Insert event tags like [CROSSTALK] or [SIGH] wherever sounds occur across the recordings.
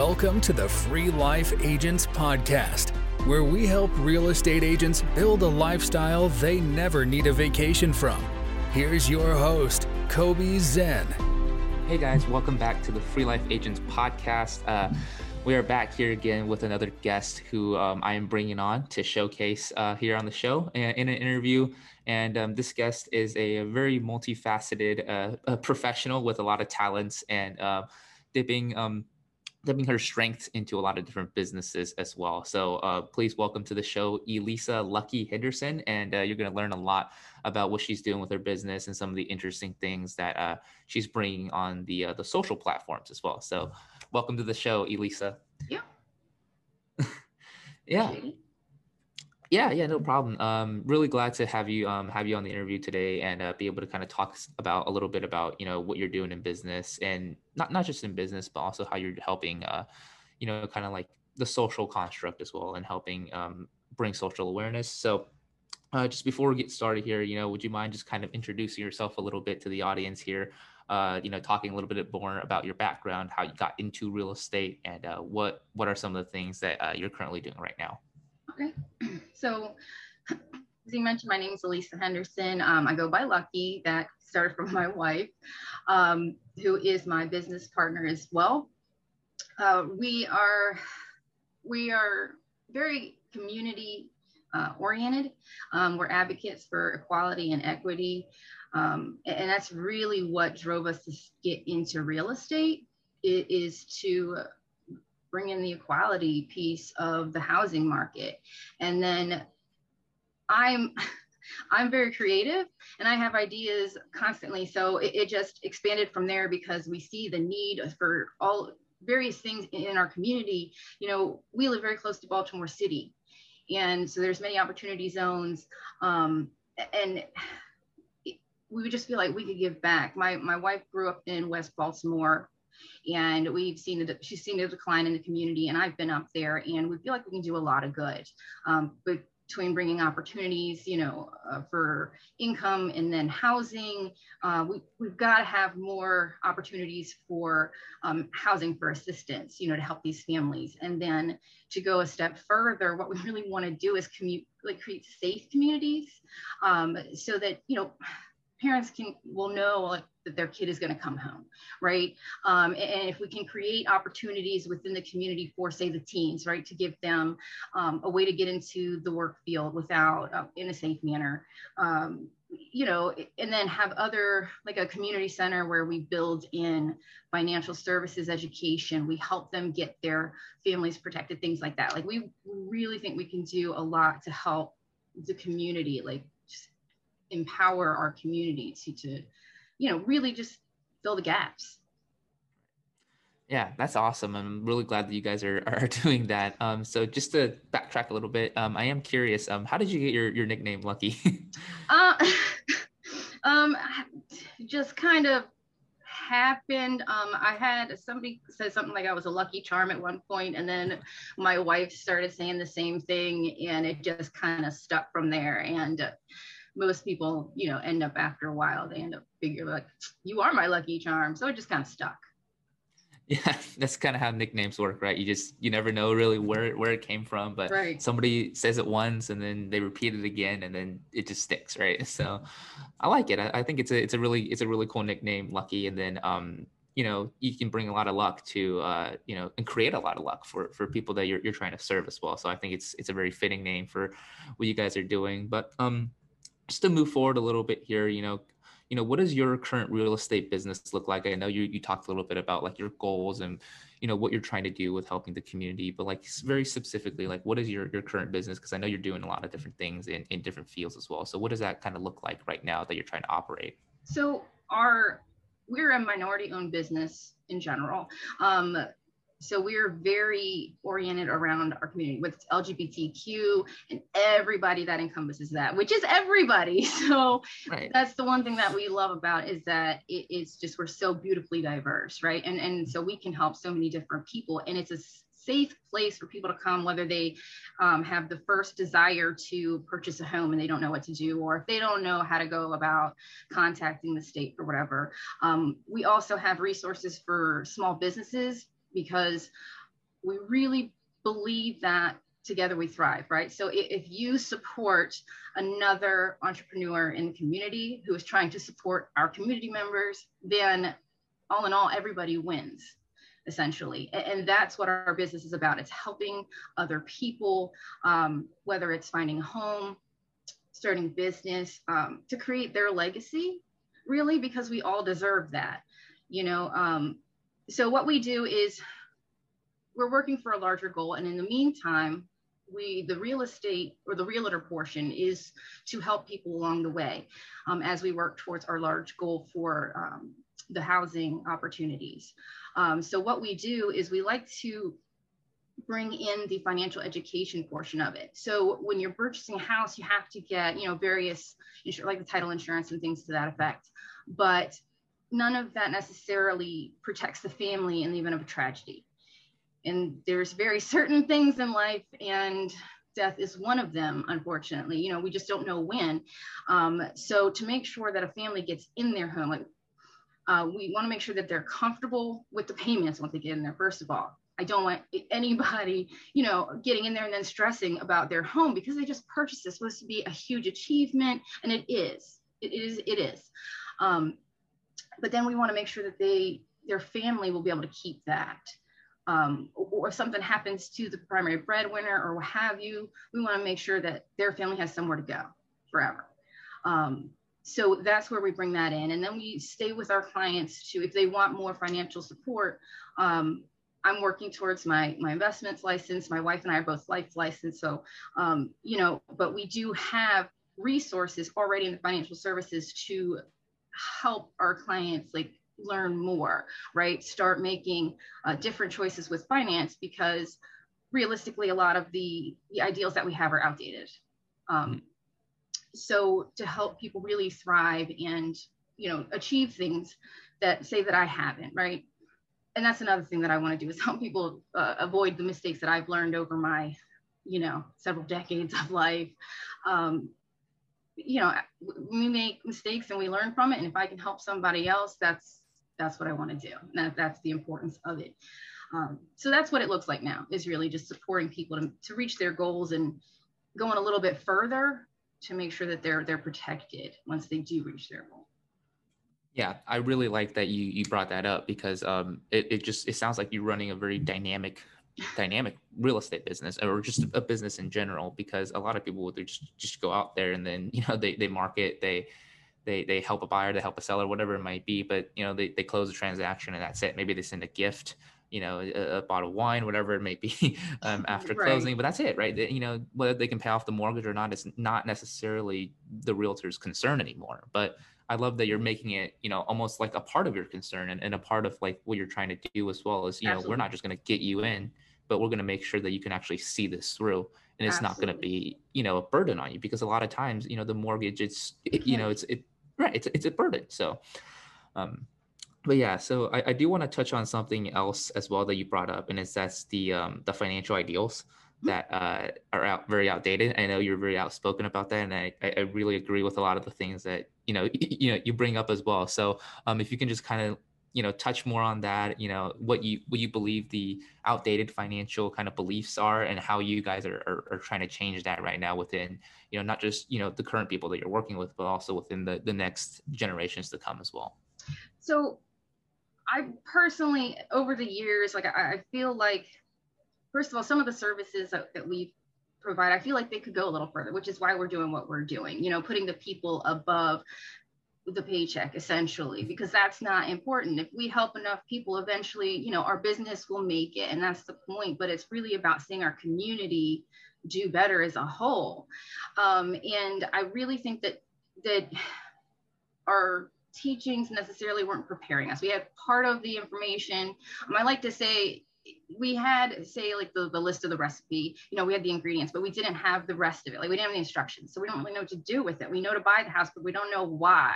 Welcome to the Free Life Agents Podcast, where we help real estate agents build a lifestyle they never need a vacation from. Here's your host, Kobe Zen. Hey guys, welcome back to the Free Life Agents Podcast. Uh, we are back here again with another guest who um, I am bringing on to showcase uh, here on the show in an interview. And um, this guest is a very multifaceted uh, professional with a lot of talents and uh, dipping um, dipping her strengths into a lot of different businesses as well. So uh, please welcome to the show Elisa Lucky Henderson, and uh, you're going to learn a lot about what she's doing with her business and some of the interesting things that uh, she's bringing on the uh, the social platforms as well. So welcome to the show, Elisa. [LAUGHS] Yeah. yeah. Yeah, yeah, no problem. Um, really glad to have you um, have you on the interview today and uh, be able to kind of talk about a little bit about you know what you're doing in business and not not just in business but also how you're helping uh, you know kind of like the social construct as well and helping um, bring social awareness. So uh, just before we get started here, you know, would you mind just kind of introducing yourself a little bit to the audience here? Uh, you know, talking a little bit more about your background, how you got into real estate, and uh, what what are some of the things that uh, you're currently doing right now. Okay. [CLEARS THROAT] So, [CLEARS THROAT] as you mentioned, my name is Elisa Henderson. Um, I go by Lucky. That started from [LAUGHS] my wife, um, who is my business partner as well. Uh, we are we are very community uh, oriented. Um, we're advocates for equality and equity, um, and that's really what drove us to get into real estate. It is to bring in the equality piece of the housing market. And then I'm [LAUGHS] I'm very creative and I have ideas constantly. So it, it, just expanded from there because we see the need for all various things in our community. You know, we live very close to Baltimore City. And so there's many opportunity zones. Um, and we would just feel like we could give back. My, my wife grew up in West Baltimore and we've seen that she's seen a decline in the community and i've been up there and we feel like we can do a lot of good um, between bringing opportunities you know uh, for income and then housing. Uh, we, we've got to have more opportunities for um, housing for assistance you know to help these families. And then to go a step further what we really want to do is like create safe communities um, so that you know parents can will know like, that their kid is going to come home, right? Um, and if we can create opportunities within the community for, say, the teens, right, to give them um, a way to get into the work field without uh, in a safe manner, um, you know, and then have other like a community center where we build in financial services education, we help them get their families protected, things like that. Like we really think we can do a lot to help the community, like empower our community to, to you know, really just fill the gaps. Yeah, that's awesome. I'm really glad that you guys are, are [LAUGHS] doing that. Um, so just to backtrack a little bit, um, I am curious, um, how did you get your, your nickname Lucky? [LAUGHS] uh, [LAUGHS] um, just kind of happened. Um, I had somebody said something like I was a lucky charm at one point, and then my wife started saying the same thing, and it just kind of stuck from there. And uh, most people, you know, end up after a while, they end up figure like, you are my lucky charm. So it just kind of stuck. Yeah, [LAUGHS] that's kind of how nicknames work, right? You just you never know really where where it came from, but right. somebody says it once and then they repeat it again and then it just sticks, right? [LAUGHS] So I like it. I, I think it's a it's a really it's a really cool nickname, Lucky. And then um, you know, you can bring a lot of luck to uh, you know, and create a lot of luck for for people that you're you're trying to serve as well. So I think it's it's a very fitting name for what you guys are doing. But um just to move forward a little bit here, you know, you know, what does your current real estate business look like? I know you you talked a little bit about like your goals and you know what you're trying to do with helping the community, but like very specifically, like what is your your current business? Because I know you're doing a lot of different things in in different fields as well. So what does that kind of look like right now that you're trying to operate? So our we're a minority owned business in general. Um, so we're very oriented around our community with LGBTQ and everybody that encompasses that, which is everybody. [LAUGHS] So right. that's the one thing that we love about is that it, it's just we're so beautifully diverse, right? And and so we can help so many different people, and it's a safe place for people to come, whether they um, have the first desire to purchase a home and they don't know what to do, or if they don't know how to go about contacting the state or whatever. Um, we also have resources for small businesses because we really believe that together we thrive, right? So if you support another entrepreneur in the community who is trying to support our community members, then all in all, everybody wins essentially. And that's what our business is about. It's helping other people, um, whether it's finding a home, starting business, um, to create their legacy, really, because we all deserve that. You know, um, so what we do is we're working for a larger goal. And in the meantime, we the real estate or the realtor portion is to help people along the way um, as we work towards our large goal for um, the housing opportunities. Um, so what we do is we like to bring in the financial education portion of it. So when you're purchasing a house you have to get you know various like the title insurance and things to that effect. But none of that necessarily protects the family in the event of a tragedy. And there's very [LAUGHS] certain things in life and death is one of them unfortunately. You know we just don't know when. Um, so to make sure that a family gets in their home like uh, we want to make sure that they're comfortable with the payments once they get in there first of all. I don't want anybody you know getting in there and then stressing about their home because they just purchased this supposed to be a huge achievement and it is. It is it is. Um, but then we want to make sure that they their family will be able to keep that um, or if something happens to the primary breadwinner or what have you, we want to make sure that their family has somewhere to go forever. Um, so that's where we bring that in. And then we stay with our clients to, if they want more financial support, um, I'm working towards my, my investments license. My wife and I are both life licensed. So, um, you know, but we do have resources already in the financial services to help our clients like learn more, right? Start making uh, different choices with finance because realistically, a lot of the, the ideals that we have are outdated. Um, mm. so to help people really thrive and you know achieve things that say that I haven't, right? And that's another thing that I want to do is [LAUGHS] help people uh, avoid the mistakes that I've learned over my, you know, several decades of life. Um, you know, we make mistakes and we learn from it. And if I can help somebody else, that's that's what I want to do. That, that's the importance of it. Um, so that's what it looks like now is really just supporting people to, to reach their goals and going a little bit further to make sure that they're they're protected once they do reach their goal. Yeah, I really like that you you brought that up because um, it, it just it sounds like you're running a very dynamic dynamic real estate business or just a business in general because a lot of people would just just go out there and then [LAUGHS] you know they they market they they they help a buyer, they help a seller, whatever it might be. But you know, they, they close the transaction and that's it. Maybe they send a gift, you know, a, a bottle of wine, whatever it may be, [LAUGHS] um, after right. closing. But that's it, right? They, you know, whether they can pay off the mortgage or not is not necessarily the realtor's concern anymore. But I love that you're making it, you know, almost like a part of your concern and, and a part of like what you're trying to do as well as, you Absolutely. know, we're not just going to get you in, but we're going to make sure that you can actually see this through and it's Absolutely. not going to be, you know, a burden on you because a lot of times, you know, the mortgage, it's, it, [CLEARS THROAT] you know, it's, it, right it's, it's a burden so um but yeah so i, I do want to touch on something else as well that you brought up and it's that's the um the financial ideals mm-hmm. that uh, are out very outdated. I know you're very outspoken about that, and I, I really agree with a lot of the things that you know [LAUGHS] you know you bring up as well. So um, if you can just kind of you know touch more on that, you know what you what you believe the outdated financial kind of beliefs are, and how you guys are, are, are trying to change that right now within you know not just you know the current people that you're working with but also within the the next generations to come as well. So i personally over the years like i, I feel like first of all some of the services that, that we provide i feel like they could go a little further which is why we're doing what we're doing you know putting the people above the paycheck essentially because that's not important if we help enough people eventually you know our business will make it and that's the point but it's really about seeing our community do better as a whole. Um, and I really think that that our teachings necessarily weren't preparing us. We had part of the information. Um, I like to say we had say like the, the list of the recipe you know we had the ingredients but we didn't have the rest of it. Like we didn't have the instructions so we don't really know what to do with it. We know to buy the house but we don't know why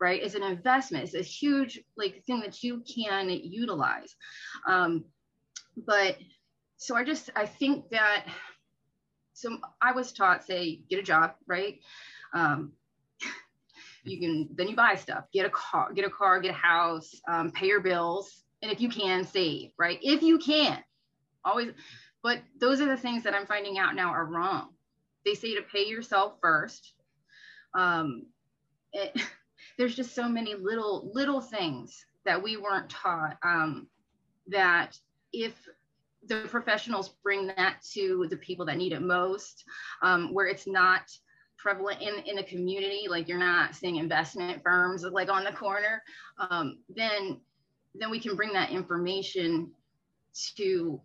right? It's an investment. It's a huge like thing that you can utilize. Um, but so i just i think that so I was taught, say, get a job, right? Um, you can then you buy stuff, get a car, get a car, get a house, um, pay your bills, and if you can, save, right? If you can, always but those are the things that i'm finding out now are wrong. They say to pay yourself first. Um, it, [LAUGHS] there's just so many little little things that we weren't taught um, that if the professionals bring that to the people that need it most um, where it's not prevalent in, in a community like you're not seeing investment firms like on the corner um, then then we can bring that information to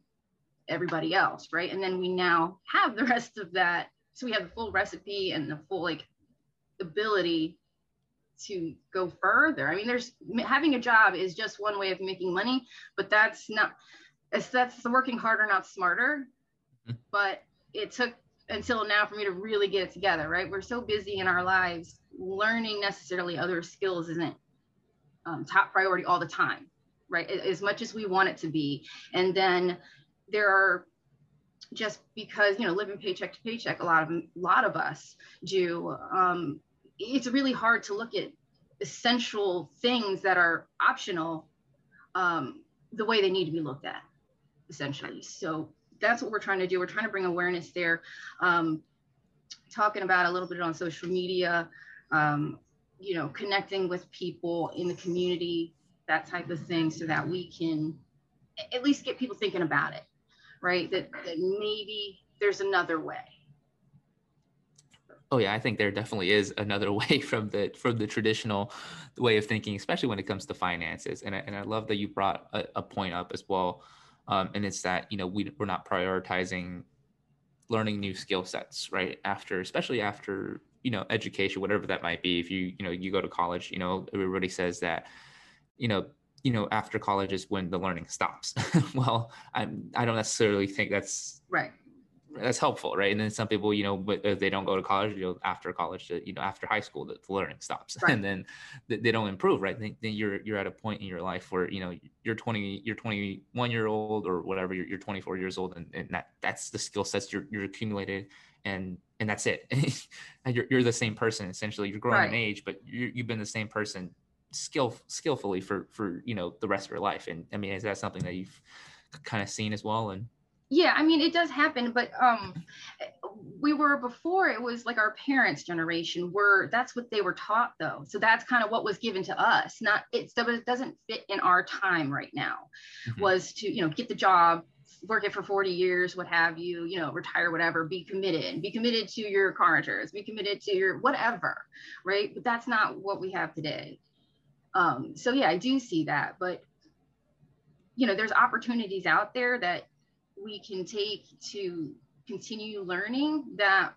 everybody else right and then we now have the [LAUGHS] rest of that so we have the full recipe and the full like ability to go further. I mean, there's having a job is just one way of making money, but that's not, it's, that's working harder, not smarter. Mm-hmm. But it took until now for me to really get it together, right? We're so busy in our lives, learning necessarily other skills isn't um, top priority all the time, right? As much as we want it to be. And then there are just because you know living paycheck to paycheck a lot of a lot of us do um, it's really hard to look at essential things that are optional um, the way they need to be looked at essentially so that's what we're trying to do we're trying to bring awareness there um, talking about a little bit on social media um, you know connecting with people in the community that type of thing so that we can at least get people thinking about it right? That, that maybe there's another way. Oh yeah, I think there definitely is another [LAUGHS] way from the from the traditional way of thinking, especially when it comes to finances. And I, and I love that you brought a, a point up as well, um, and it's that you know we we're not prioritizing learning new skill sets right after, especially after you know education, whatever that might be. If you you know you go to college, you know everybody says that you know you know after college is when the learning stops. [LAUGHS] Well i'm i don't necessarily think that's right. that's helpful right? And then some people you know but if they don't go to college you know after college uh, you know after high school the, learning stops. [LAUGHS] Right. and then they don't improve right? Then, then, you're you're at a point in your life where you know you're 20 you're 21 year old or whatever you're, you're 24 years old and, and that that's the skill sets you're, you're accumulated and and that's it. [LAUGHS] You're, you're the same person essentially. You're growing right. in age but you you've been the same person skill skillfully for for you know the rest of your life. And i mean is that something that you've kind of seen as well? And yeah i mean it does happen but um we were before it was like our parents generation were that's what they were taught though. So that's kind of what was given to us not it's it doesn't fit in our time right now mm-hmm. was to you know get the job work it for 40 years what have you you know retire whatever be committed be committed to your car insurance be committed to your whatever right? But that's not what we have today um, so yeah, I do see that, but you know, there's opportunities out there that we can take to continue learning that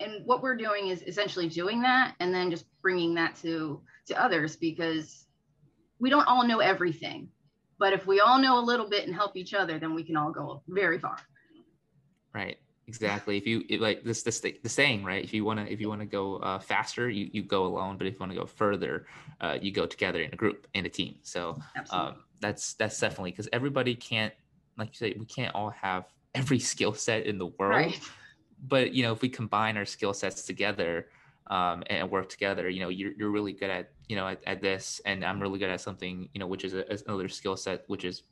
and what we're doing is essentially doing that and then just bringing that to to others because we don't all know everything but if we all know a little bit and help each other then we can all go very far. Right exactly. If you like this this the saying right? If you want to if you want to go uh, faster you you go alone but if you want to go further uh, you go together in a group in a team. So um, that's that's definitely because everybody can't like you say we can't all have every [LAUGHS] skill set in the world. Right. but you know if we combine our skill sets together um, and work together you know you're, you're really good at you know at, at this. And i'm really good at something you know which is a, another skill set which is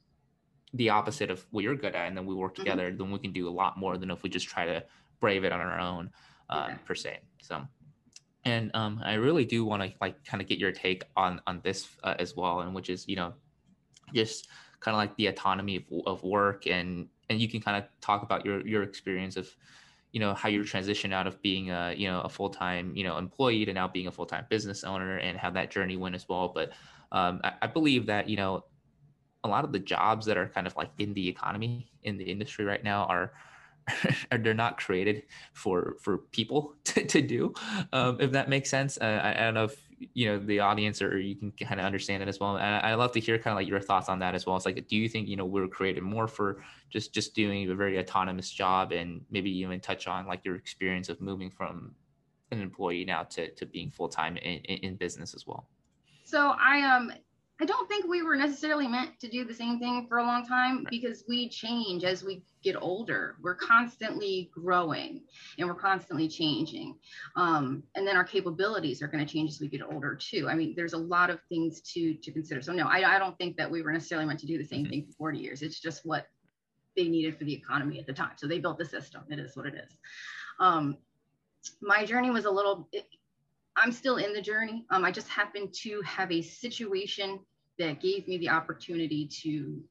the opposite of what you're good at and then we work mm-hmm. together mm-hmm. then we can do a lot more than if we just try to brave it on our own um, per se so and um, i really do want to like kind of get your take on on this uh, as well and which is you know just kind of like the autonomy of, of work and and you can kind of talk about your your experience of you know how you transition out of being a you know a full-time you know employee to now being a full-time business owner and how that journey went as well but um, I, I believe that you know a lot of the jobs that are kind of like in the economy in the industry right now are [LAUGHS] they're not created for for people [LAUGHS] to, to do um, if that makes sense. Uh, I, I, don't know if you know the audience or you can kind of understand it as well. And I, I love to hear kind of like your thoughts on that as well. It's like do you think you know we are created more for just just doing a very autonomous job and maybe even touch on like your experience of moving from an employee now to, to being full-time in, in, in business as well? So i um I don't think we were necessarily meant to do the same thing for a long time because we change as we get older. We're constantly growing and we're constantly changing. Um, and then our capabilities are going to change as we get older too. I mean, there's a lot of things to to consider. So no, I, I don't think that we were necessarily meant to do the same mm-hmm. thing for 40 years. It's just what they needed for the economy at the time. So they built the system. It is what it is. Um, my journey was a little. It, I'm still in the journey. Um, I just happened to have a situation that gave me the opportunity to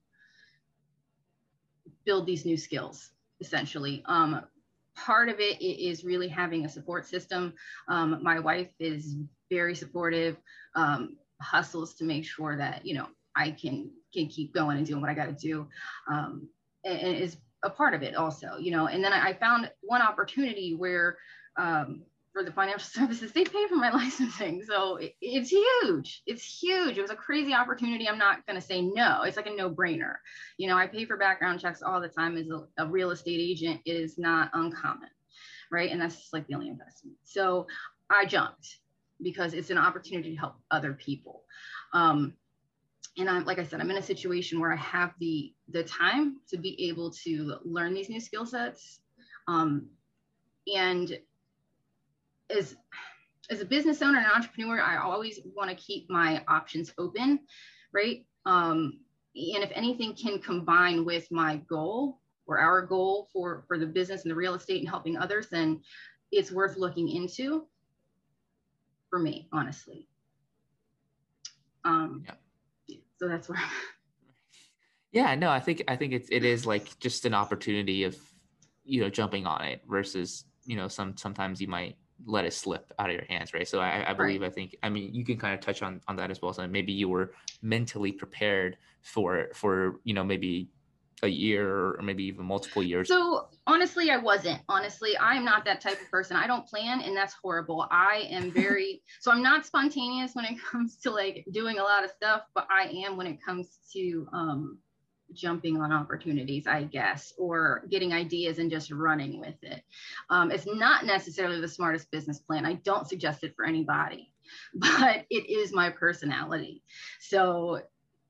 build these new skills essentially. Um, part of it is really having a support system. Um, my wife is very supportive um, hustles to make sure that you know i can can keep going and doing what i got to do. Um, and, and, is a part of it also you know. And then i, I found one opportunity where um, for the financial [LAUGHS] services, they pay for my [LAUGHS] licensing. So it, it's huge. It's huge. It was a crazy opportunity. I'm not going to say no. It's like a no brainer. You know, I pay for background checks all the time as a, a real estate agent. It is not uncommon, right? And that's like the only investment. So I jumped because it's an opportunity to help other people. Um, and I'm like I said, I'm in a situation where I have the the time to be able to learn these new skill sets. Um, and as as a business owner and entrepreneur, I always want to keep my options open, right? Um, and if anything can combine with my goal or our goal for for the business and the real estate and helping others, then it's worth looking into. For me, honestly. Um, yeah. So that's where. yeah, no, I think I think it's it is like just an opportunity of you know jumping on it versus you know some sometimes you might let it slip out of your hands, right? So I, I believe, right. I think, I mean, you can kind of touch on on that as well. So maybe you were mentally prepared for for you know maybe a year or maybe even multiple years. So honestly, I wasn't. Honestly, I'm not that type of person. I don't plan, and that's horrible. I am [LAUGHS] very so I'm not spontaneous when it comes to like doing a lot of stuff, but I am when it comes to um jumping on opportunities, I guess, or getting ideas and just running with it. Um, it's not necessarily the smartest business plan. I don't suggest it for anybody, [LAUGHS] but it is my personality. So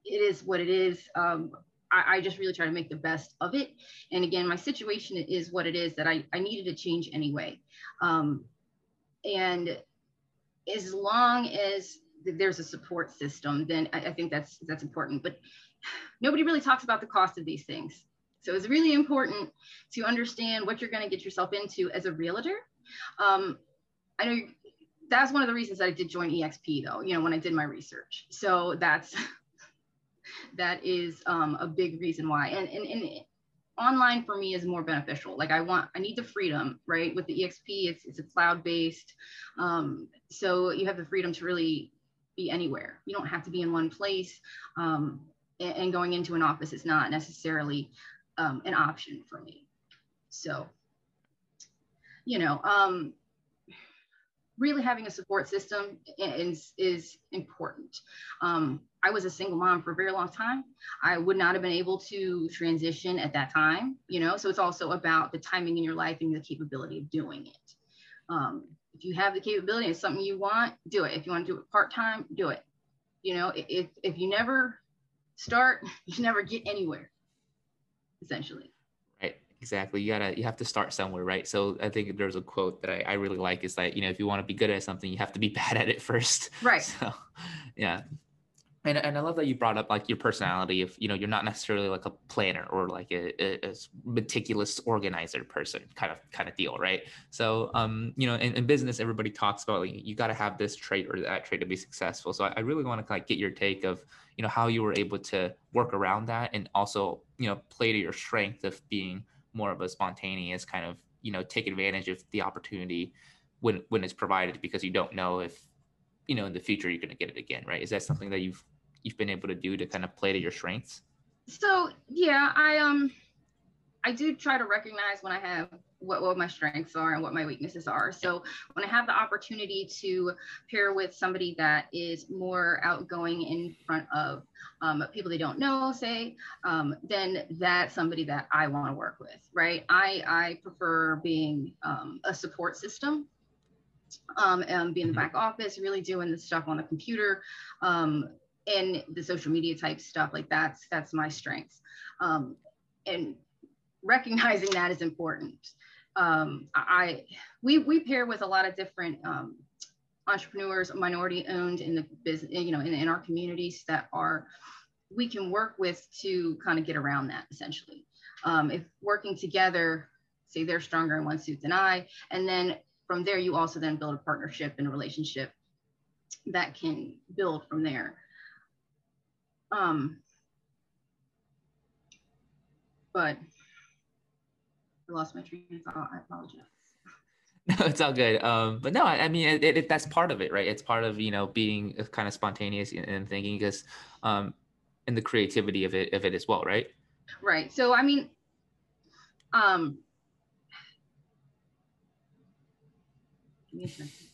it is what it is. Um, I, I, just really try to make the best of it. And again, my situation is what it is that I, I needed to change anyway. Um, and as long as there's a support system, then I, I think that's that's important. But nobody really talks about the cost of these things. So it's really important to understand what you're going to get yourself into as a realtor. Um, I know that's one of the reasons I did join EXP though, you know, when I did my research. So that's, [LAUGHS] that is um, a big reason why. And, and, and online for me is more beneficial. Like I want, I need the freedom, right? With the EXP, it's, it's a cloud-based. Um, so you have the freedom to really be anywhere. You don't have to be in one place. Um, and going into an office is not necessarily um, an option for me. So, you know, um, really having a support system is, is important. Um, I was a single mom for a very long time. I would not have been able to transition at that time, you know, so it's also about the timing in your life and the capability of doing it. Um, if you have the capability, it's something you want, do it. If you want to do it part-time, do it. You know, if, if you never start, you never get anywhere, essentially. Right. Exactly. You gotta you have to start somewhere, right? So I think there's a quote that I, I really like is that, you know, if you want to be good at something, you have to be [LAUGHS] bad at it first. Right. So yeah and, and I love that you brought up like your personality if you know you're not necessarily like a planner or like a, a, a, meticulous organizer person kind of kind of deal right? So um you know in, in business everybody talks about like, you got to have this trait or that trait to be successful. So I, I really want to like get your take of you know how you were able to work around that and also you know play to your strength of being more of a spontaneous kind of you know take advantage of the opportunity when when it's provided because you don't know if you know in the future you're going to get it again right? Is that something that you've you've been able to do to kind of play to your strengths? So yeah i um i do try to recognize when i have what, what my strengths are and what my weaknesses are. So when i have the opportunity to pair with somebody that is more outgoing in front of um, people they don't know say um, then that's somebody that i want to work with right? I i prefer being um, a support system um, and being in the mm-hmm. back office, really doing the stuff on the computer, um, and the social media type stuff. Like that's that's my strengths, um, and recognizing that is important. Um, I we we pair with a lot of different um, entrepreneurs, minority owned in the business, you know, in, in our communities that are we can work with to kind of get around that essentially. um, if working together, say they're stronger in one suit than I, and then from there, you also then build a partnership and a relationship that can build from there. Um, but I lost my train of thought. I apologize. [LAUGHS] No, it's all good. Um, but no, I, I mean, it, it, that's part of it, right? It's part of you know being kind of spontaneous and thinking, because um, and the creativity of it of it as well, right? Right. So I mean, um, [SIGHS]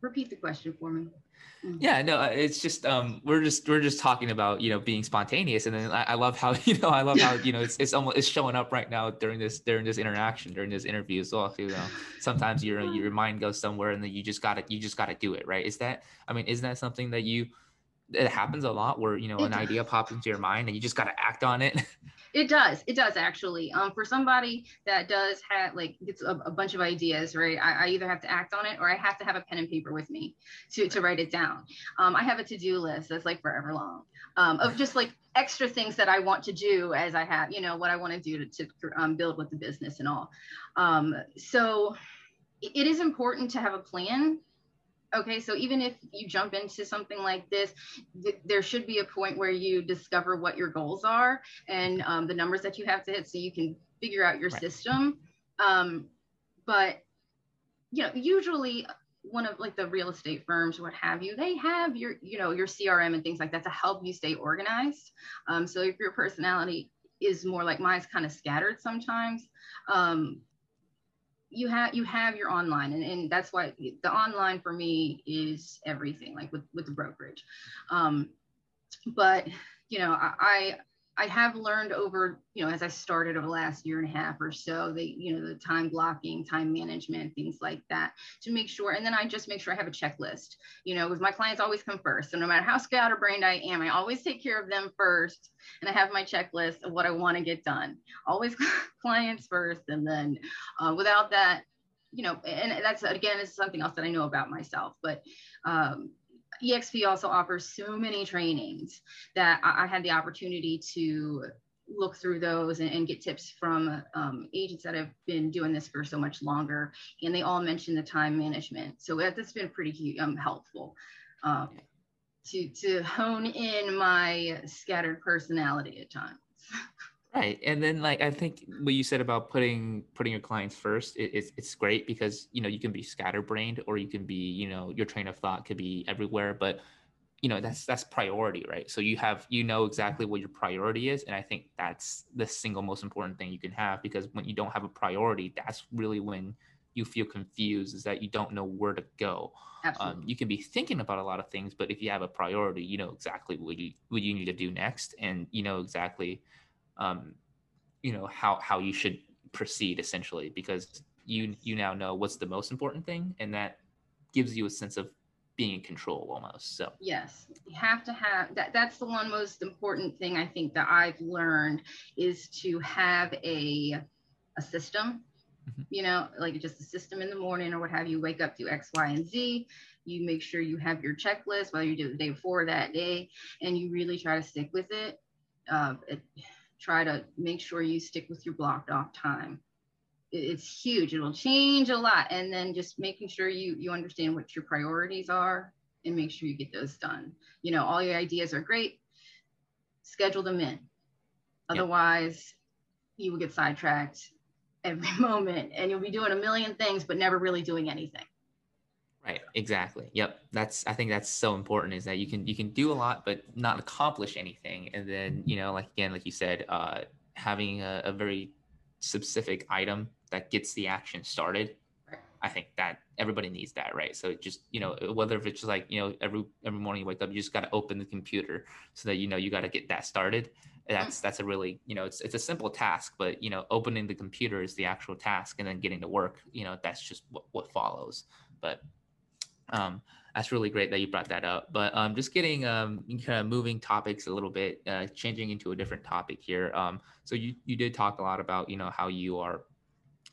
repeat the question for me. Mm-hmm. Yeah, no, uh, it's just um, we're just we're just talking about you know being spontaneous, and then I, I love how [LAUGHS] you know I love how you know it's it's almost it's showing up right now during this during this interaction during this interview as well. You know, sometimes your your mind goes somewhere, and then you just gotta you just gotta do it, right? Is that I mean, isn't that something that you it happens a lot where you know an idea pops into your mind and you just got to act on it. [LAUGHS] It does. It does actually. Um for somebody that does have like gets a, a bunch of ideas right I, I, either have to act on it or i have to have a pen and paper with me to to write it down. Um i have a to-do list that's like forever long um of just like extra things that i want to do as i have you know what i want to do to, to um, build with the business and all. Um so it is important to have a plan okay so even if you jump into something like this th- there should be a point where you discover what your goals are and um, the numbers that you have to hit so you can figure out your right. system um, but you know usually one of like the real estate firms what have you they have your you know your crm and things like that to help you stay organized um, so if your personality is more like mine's kind of scattered sometimes um, you have you have your online and, and that's why the online for me is everything like with with the brokerage. Um but you know i I have learned over, you know, as I started over the last year and a half or so, the, you know, the time blocking, time management, things like that to make sure. And then I just make sure I have a checklist, you know, because my clients always come first. So no matter how scatterbrained I am, I always take care of them first. And I have my checklist of what I want to get done. Always [LAUGHS] clients first. And then uh, without that, you know, and that's again, is something else that I know about myself, but um, EXP also offers so many trainings that I, I had the opportunity to look through those and, and get tips from um, agents that have been doing this for so much longer. And they all mention the time management. So that's been pretty um, helpful um, to, to hone in my scattered personality at times. [LAUGHS] Right, and then like I think what you said about putting putting your clients first, it, it's it's great because you know you can be scatterbrained or you can be you know your train of thought could be everywhere, but you know that's that's priority, right? So you have you know exactly what your priority is, and I think that's the single most important thing you can have because when you don't have a priority, that's really when you feel confused is that you don't know where to go. Um, you can be thinking about a lot of things, but if you have a priority, you know exactly what you what you need to do next, and you know exactly um, you know how how you should proceed essentially because you you now know what's the most important thing and that gives you a sense of being in control almost so. Yes. You have to have that that's the one most important thing i think that i've learned is to have a a system. Mm-hmm. you know like just a system in the morning or what have you. Wake up do x y and z. You make sure you have your checklist whether you do it the day before that day and you really try to stick with it, uh, it try to make sure you stick with your blocked off time. It's huge. It'll change a lot. And then just making sure you you understand what your priorities are and make sure you get those done. You know all your ideas are great. Schedule them in. Otherwise you will get sidetracked every [LAUGHS] moment and you'll be doing a million things but never really doing anything. Exactly. Yep. That's I think that's so important is that you can you can do a lot but not accomplish anything. And then, you know, like again, like you said, uh having a, a very specific item that gets the action started. I think that everybody needs that, right? So just, you know, whether if it's just like, you know, every every morning you wake up, you just gotta open the computer so that you know you gotta get that started. That's that's a really, you know, it's it's a simple task, but you know, opening the computer is the actual task and then getting to work, you know, that's just what, what follows. But um, that's really great that you brought that up. But um, just getting um, kind of moving topics a little bit, uh, changing into a different topic here. Um, so you you did talk a lot about you know how you are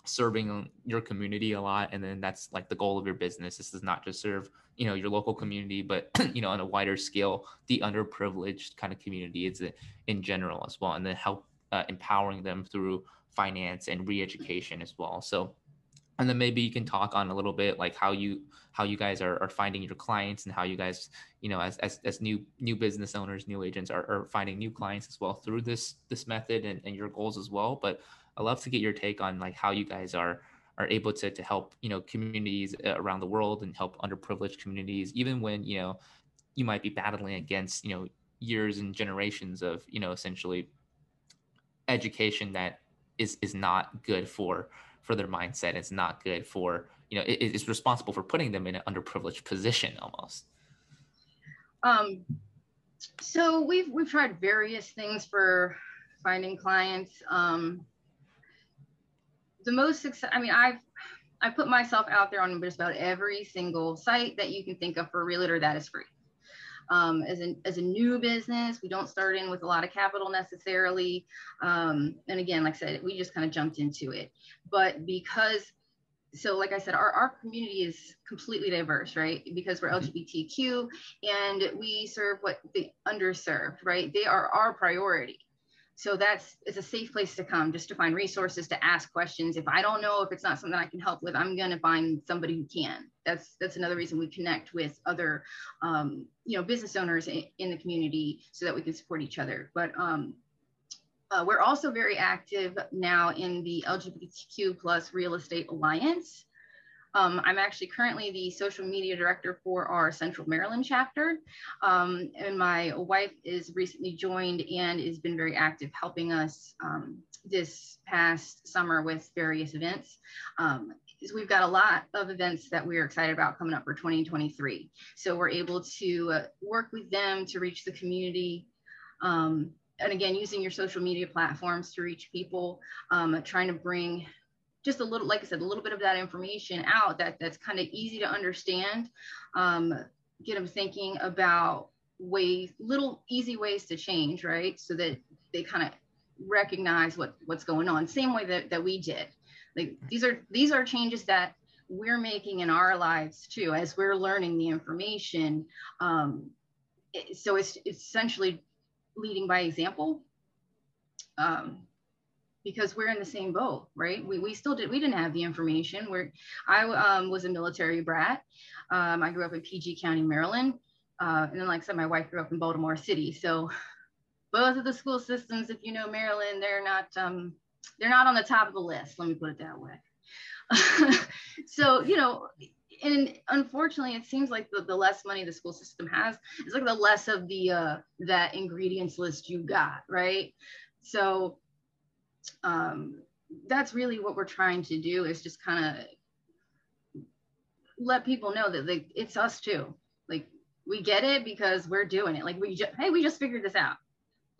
serving your community a lot, and then that's like the goal of your business. This is not just serve you know your local community, but [CLEARS THROAT] you know on a wider scale, the underprivileged kind of community is in general as well, and then help uh, empowering them through finance and re-education as well. So, and then maybe you can talk on a little bit like how you how you guys are, are finding your clients and how you guys you know as as, as new new business owners new agents are, are finding new clients as well through this this method and, and your goals as well. But i love to get your take on like how you guys are are able to, to help you know communities uh, around the world and help underprivileged communities even when you know you might be battling against you know years and generations of you know essentially education that is is not good for for their mindset it's not good for you know it, it's responsible for putting them in an underprivileged position almost. Um so we've we've tried various things for finding clients. Um the most success i mean i've i put myself out there on just about every single site that you can think of for a realtor that is free um, as, a, as a new business. We don't start in with a lot of capital necessarily. Um, and again like i said we just kind of jumped into it. But because so like i said our, our community is completely diverse right? Because we're mm-hmm. lgbtq and we serve what the underserved right? They are our priority so that's it's a safe place to come just to find resources to ask questions. If i don't know if it's not something i can help with i'm to find somebody who can. That's that's another reason we connect with other um, you know business owners in, in, the community so that we can support each other. But um, uh, we're also very active now in the lgbtq plus real estate alliance um, I'm actually currently the social media director for our Central Maryland chapter. Um, and my wife is recently joined and has been very active helping us um, this past summer with various events. Um, we've got a lot of events that we're excited about coming up for 2023. So we're able to uh, work with them to reach the community um, and again, using your social media platforms to reach people, um, trying to bring just a little, like I said, a little bit of that information out that that's kind of easy to understand. Um, get them thinking about ways, little easy ways to change, right? So that they kind of recognize what what's going on. Same way that, that we did. Like these are these are changes that we're making in our lives too as we're learning the information. Um, it, so it's, it's essentially leading by example. Um, because we're in the same boat, right? We, we still did, we didn't have the information. Where I um, was a military brat. Um, I grew up in PG County, Maryland. Uh, and then, like I said, my wife grew up in Baltimore City. So both of the school systems, if you know Maryland, they're not, um, they're not on the top of the list. Let me put it that way. [LAUGHS] so, you know, and unfortunately, it seems like the, the less money the school system has, it's like the less of the, uh, that ingredients list you got, right? So um, that's really what we're trying to do is just kind of let people know that like it's us too. Like we get it because we're doing it. Like we just hey we just figured this out.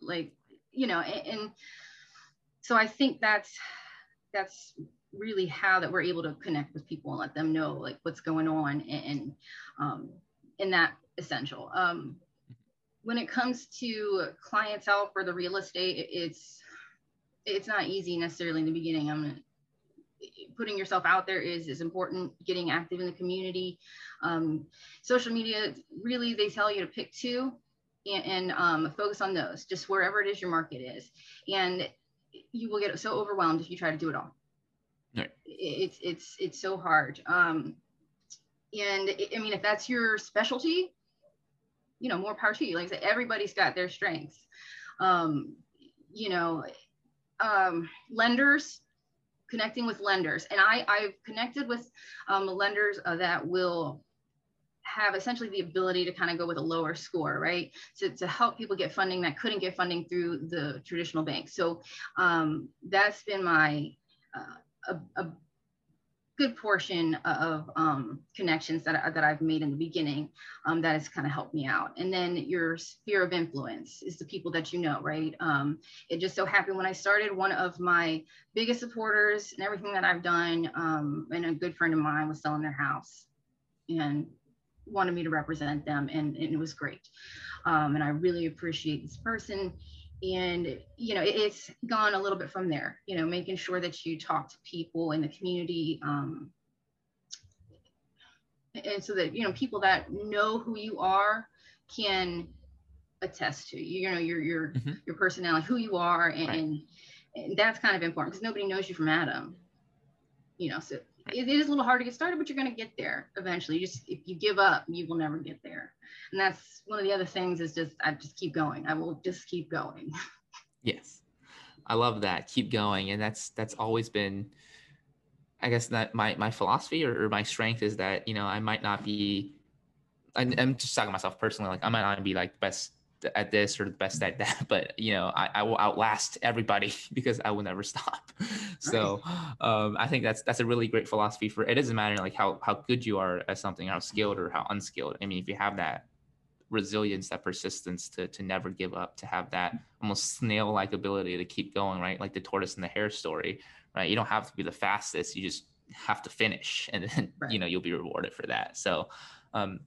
Like you know and, and so i think that's that's really how that we're able to connect with people and let them know like what's going on and, and um and that essential. Um when it comes to clientele for the real estate it's it's not easy necessarily in the beginning. I'm putting yourself out there is is important. Getting active in the community, um, social media. Really, they tell you to pick two and, and um, focus on those. Just wherever it is your market is, and you will get so overwhelmed if you try to do it all. Right. It's it's it's so hard. Um, and I mean, if that's your specialty, you know, more power to you. Like I said, everybody's got their strengths. Um, you know, um, lenders, connecting with lenders. And I, I've connected with um, lenders uh, that will have essentially the ability to kind of go with a lower score, right? To, to help people get funding that couldn't get funding through the traditional banks. So um, that's been my uh, a, a, good portion of um, connections that, that I've made in the beginning um, that has kind of helped me out. And then your sphere of influence is the people that you know, right? Um, it just so happened when I started, one of my biggest supporters and everything that I've done, um, and a good friend of mine was selling their house and wanted me to represent them, and, and it was great. Um, and I really appreciate this person and you know it's gone a little bit from there you know making sure that you talk to people in the community um, and so that you know people that know who you are can attest to. You know, your your mm-hmm. your personality, who you are, and, right. and, and that's kind of important because nobody knows you from Adam. You know, so it, it is a little hard to get started, but you're going to get there eventually. You just if you give up, you will never get there. And that's one of the other things is just I just keep going. I will just keep going. [LAUGHS] Yes, I love that. Keep going, and that's that's always been. I guess that my my philosophy or, or my strength is that you know I might not be I'm just talking myself personally. Like I might not be like the best at this or the best at that, [LAUGHS] but you know, I, I will outlast everybody [LAUGHS] because I will never stop. [LAUGHS] So um, I think that's that's a really great philosophy for it doesn't matter like how how good you are at something, how skilled or how unskilled. I mean, if you have that resilience, that persistence to to never give up, to have that almost snail like ability to keep going, right? Like the tortoise and the hare story, right? You don't have to be the fastest, you just have to finish and then right. you know you'll be rewarded for that. So um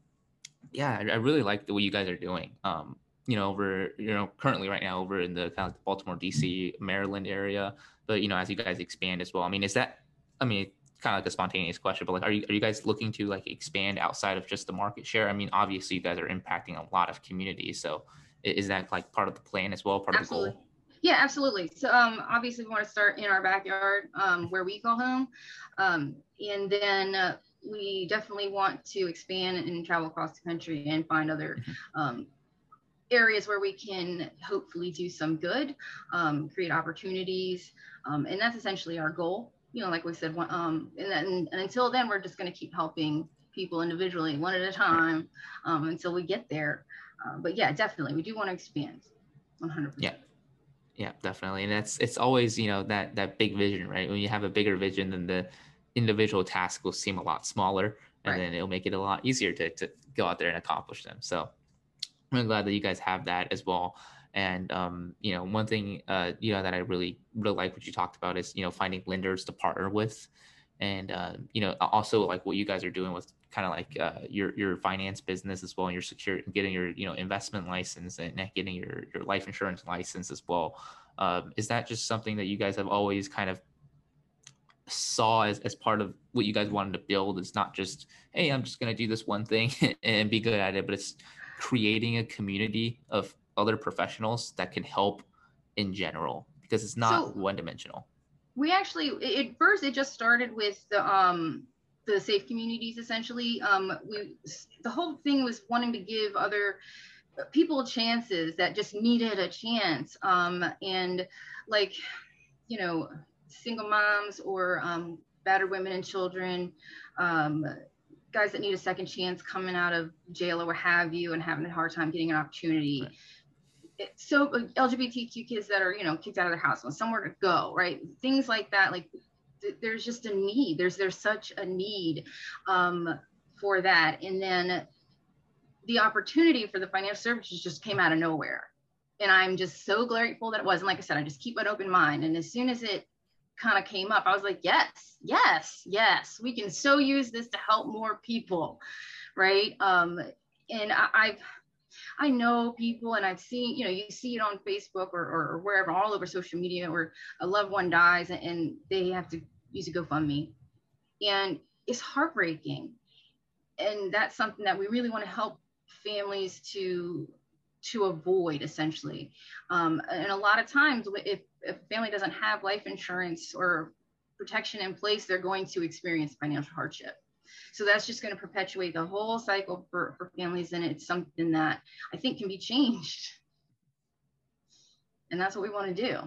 yeah, I, I really like the way you guys are doing. Um, you know, over you know currently right now over in the kind of Baltimore, D.C., Maryland area. But you know, as you guys expand as well, I mean, is that? I mean, kind of like a spontaneous question, but like, are you are you guys looking to like expand outside of just the market share? I mean, obviously, you guys are impacting a lot of communities, so is that like part of the plan as well, part absolutely. of the goal? Yeah, absolutely. So um, obviously, we want to start in our backyard um, where we call home, um, and then uh, we definitely want to expand and travel across the country and find other mm-hmm. um, areas where we can hopefully do some good, um, create opportunities, um, and that's essentially our goal. You know, like we said, um, and, then, and until then, we're just going to keep helping people individually, one at a time, um, until we get there. Uh, but yeah, definitely, we do want to expand. 100%. Yeah. Yeah, definitely. And that's it's always, you know, that that big vision, right? When you have a bigger vision then the individual tasks will seem a lot smaller and right. then it'll make it a lot easier to, to go out there and accomplish them. So I'm glad that you guys have that as well. And um, you know, one thing uh, you know that I really really like what you talked about is you know finding lenders to partner with, and uh, you know also like what you guys are doing with kind of like uh, your your finance business as well, and your secure getting your you know investment license and getting your your life insurance license as well. Um, is that just something that you guys have always kind of saw as, as part of what you guys wanted to build it's not just hey i'm just to do this one thing [LAUGHS] and be good at it but it's creating a community of other professionals that can help in general because it's not so, one dimensional we actually at first it just started with the um the safe communities essentially. Um we the whole thing was wanting to give other people chances that just needed a chance. Um and like you know single moms or um, battered women and children, um, guys that need a second chance coming out of jail or what have you and having a hard time getting an opportunity. Right. so uh, LGBTQ kids that are, you know, kicked out of their house, want somewhere to go, right? Things like that. Like th- there's just a need. There's there's such a need um, for that. And then the opportunity for the financial services just came out of nowhere. And I'm just so grateful that it was. And like I said, I just keep an open mind. And as soon as it kind of came up, I was like, yes, yes, yes, we can so use this to help more people, right? Um, and I, I've I know people and I've seen, you know, you see it on Facebook or, or, wherever, all over social media where a loved one dies and, and they have to use a GoFundMe. And it's heartbreaking. And that's something that we really want to help families to to avoid essentially. Um, and a lot of times if if a family doesn't have life insurance or protection in place, they're going to experience financial hardship. So that's just going to perpetuate the whole cycle for, for families. And it's something that I think can be changed. And that's what we want to do.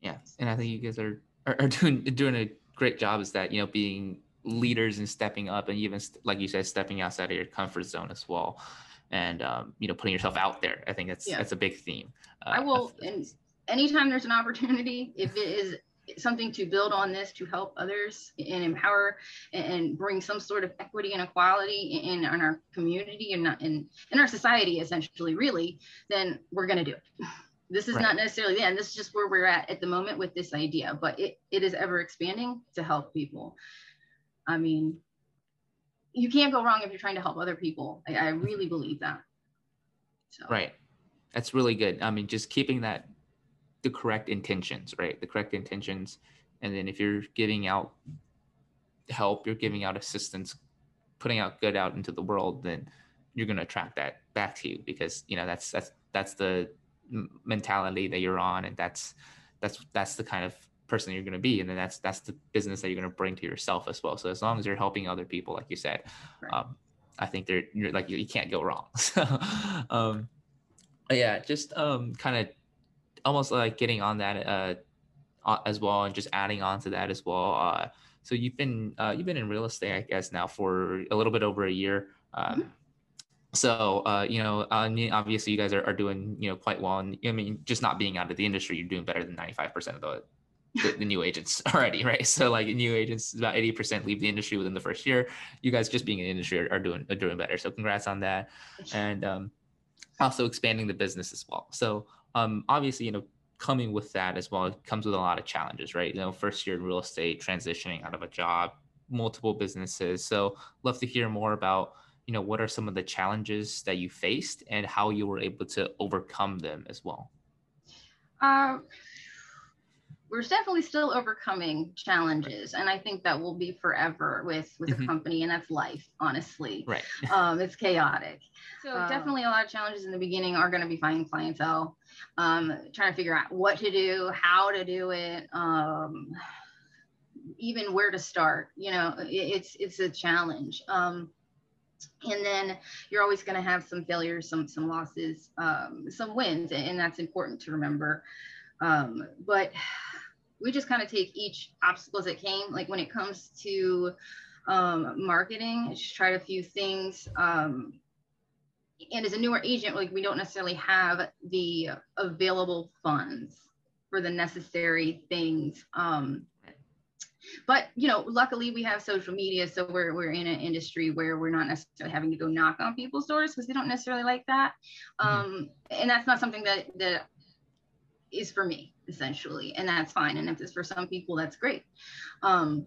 Yeah. And I think you guys are, are, are doing, doing a great job is that, you know, being leaders and stepping up and even like you said, stepping outside of your comfort zone as well. And, um, you know, putting yourself out there. I think that's, yeah. that's a big theme. Uh, I will, and anytime there's an opportunity, if it is something to build on this to help others and empower and bring some sort of equity and equality in, in our community and in, in our society, essentially, really, then we're going to do it. This is right. not necessarily the end. This is just where we're at at the moment with this idea, but it, it is ever expanding to help people. I mean, you can't go wrong if you're trying to help other people. I, I really believe that. So. Right. That's really good. I mean, just keeping that the correct intentions, right? The correct intentions. And then if you're giving out help, you're giving out assistance, putting out good out into the world, then you're going to attract that back to you because you know that's that's that's the mentality that you're on and that's that's that's the kind of person you're going to be and then that's that's the business that you're going to bring to yourself as well so as long as you're helping other people like you said right. um, i think they're you're like you, you can't go wrong [LAUGHS] so um yeah just um kind of almost like getting on that uh as well and just adding on to that as well. Uh so you've been uh, you've been in real estate i guess now for a little bit over a year. Um, mm-hmm. so uh, you know I mean, obviously you guys are, are doing you know quite well. And i mean just not being out of the industry you're doing better than 95% of the, the, the new agents [LAUGHS] already right? So like new agents about 80% leave the industry within the first year. You guys just being in the industry are, are doing are doing better. So congrats on that. And um, also expanding the business as well. So um, obviously you know coming with that as well it comes with a lot of challenges right? You know first year in real estate transitioning out of a job multiple businesses. So love to hear more about you know what are some of the challenges that you faced and how you were able to overcome them as well. Uh, we're definitely still overcoming challenges and i think that will be forever with with mm-hmm. a company and that's life honestly. Right. [LAUGHS] Um, it's chaotic. So um, definitely a lot of challenges in the beginning are going to be finding clientele um, trying to figure out what to do how to do it um, even where to start you know it, it's it's a challenge. Um, and then you're always going to have some failures some some losses um, some wins and that's important to remember. Um, but we just kind of take each obstacle as it came like when it comes to um, marketing just tried a few things um, and as a newer agent like we don't necessarily have the available funds for the necessary things um, but you know luckily we have social media so we're, we're in an industry where we're not necessarily having to go knock on people's doors because they don't necessarily like that mm-hmm. um, and that's not something that that is for me essentially and that's fine. And if it's for some people that's great. Um,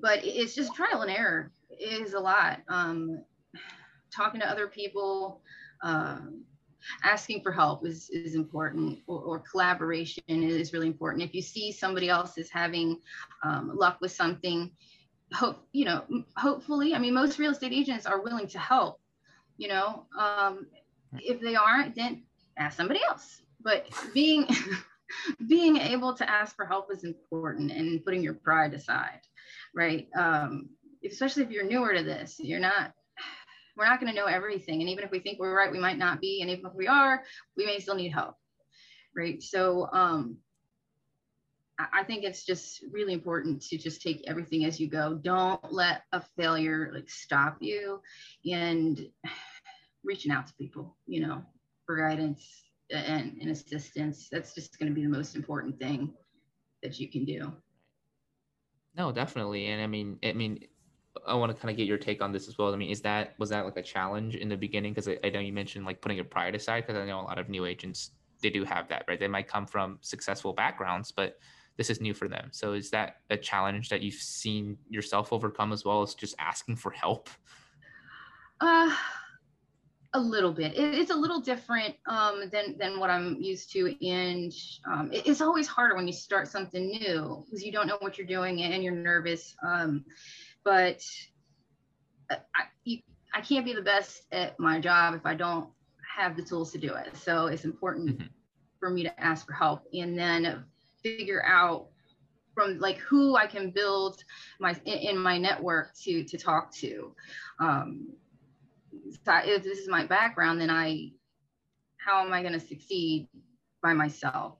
but it's just trial and error. It is a lot. Um, talking to other people um, asking for help is, is important or, or, collaboration is really important. If you see somebody else is having um, luck with something hope you know hopefully i mean most real estate agents are willing to help you know um, if they aren't then ask somebody else. But being [LAUGHS] being able to ask for help is important and putting your pride aside right um, especially if you're newer to this you're not we're not going to know everything. And even if we think we're right, we might not be. And even if we are, we may still need help. Right. So um, I think it's just really important to just take everything as you go. Don't let a failure like stop you and [SIGHS] reaching out to people, you know, for guidance and, and assistance. That's just going to be the most important thing that you can do. No, definitely. And I mean, I mean, I want to kind of get your take on this as well. I mean, is that was that like a challenge in the beginning? Because I, I, know you mentioned like putting your pride aside. Because I know a lot of new agents they do have that, right? They might come from successful backgrounds, but this is new for them. So is that a challenge that you've seen yourself overcome as well as just asking for help? Uh, a little bit. It, it's a little different um, than than what I'm used to, and um, it, it's always harder when you start something new because you don't know what you're doing and you're nervous. Um, but I, you, I can't be the best at my job if I don't have the tools to do it. So it's important mm-hmm. for me to ask for help and then figure out from like who I can build my in my network to to talk to. Um, if this is my background, then I how am I going to succeed by myself?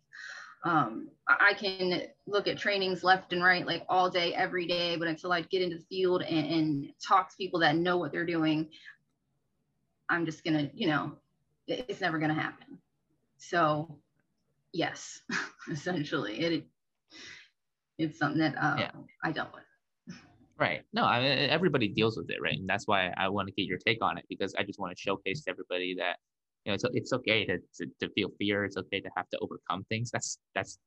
um, I can look at trainings left and right, like all day, every day. But until I get into the field and, and talk to people that know what they're doing, I'm just gonna, you know, it's never gonna happen. So, yes, [LAUGHS] essentially, it it's something that uh, yeah. I dealt with. Right. No, I mean, everybody deals with it, right? And that's why I want to get your take on it because I just want to showcase to everybody that you know, it's, it's okay to, to, to feel fear. It's okay to have to overcome things. That's, that's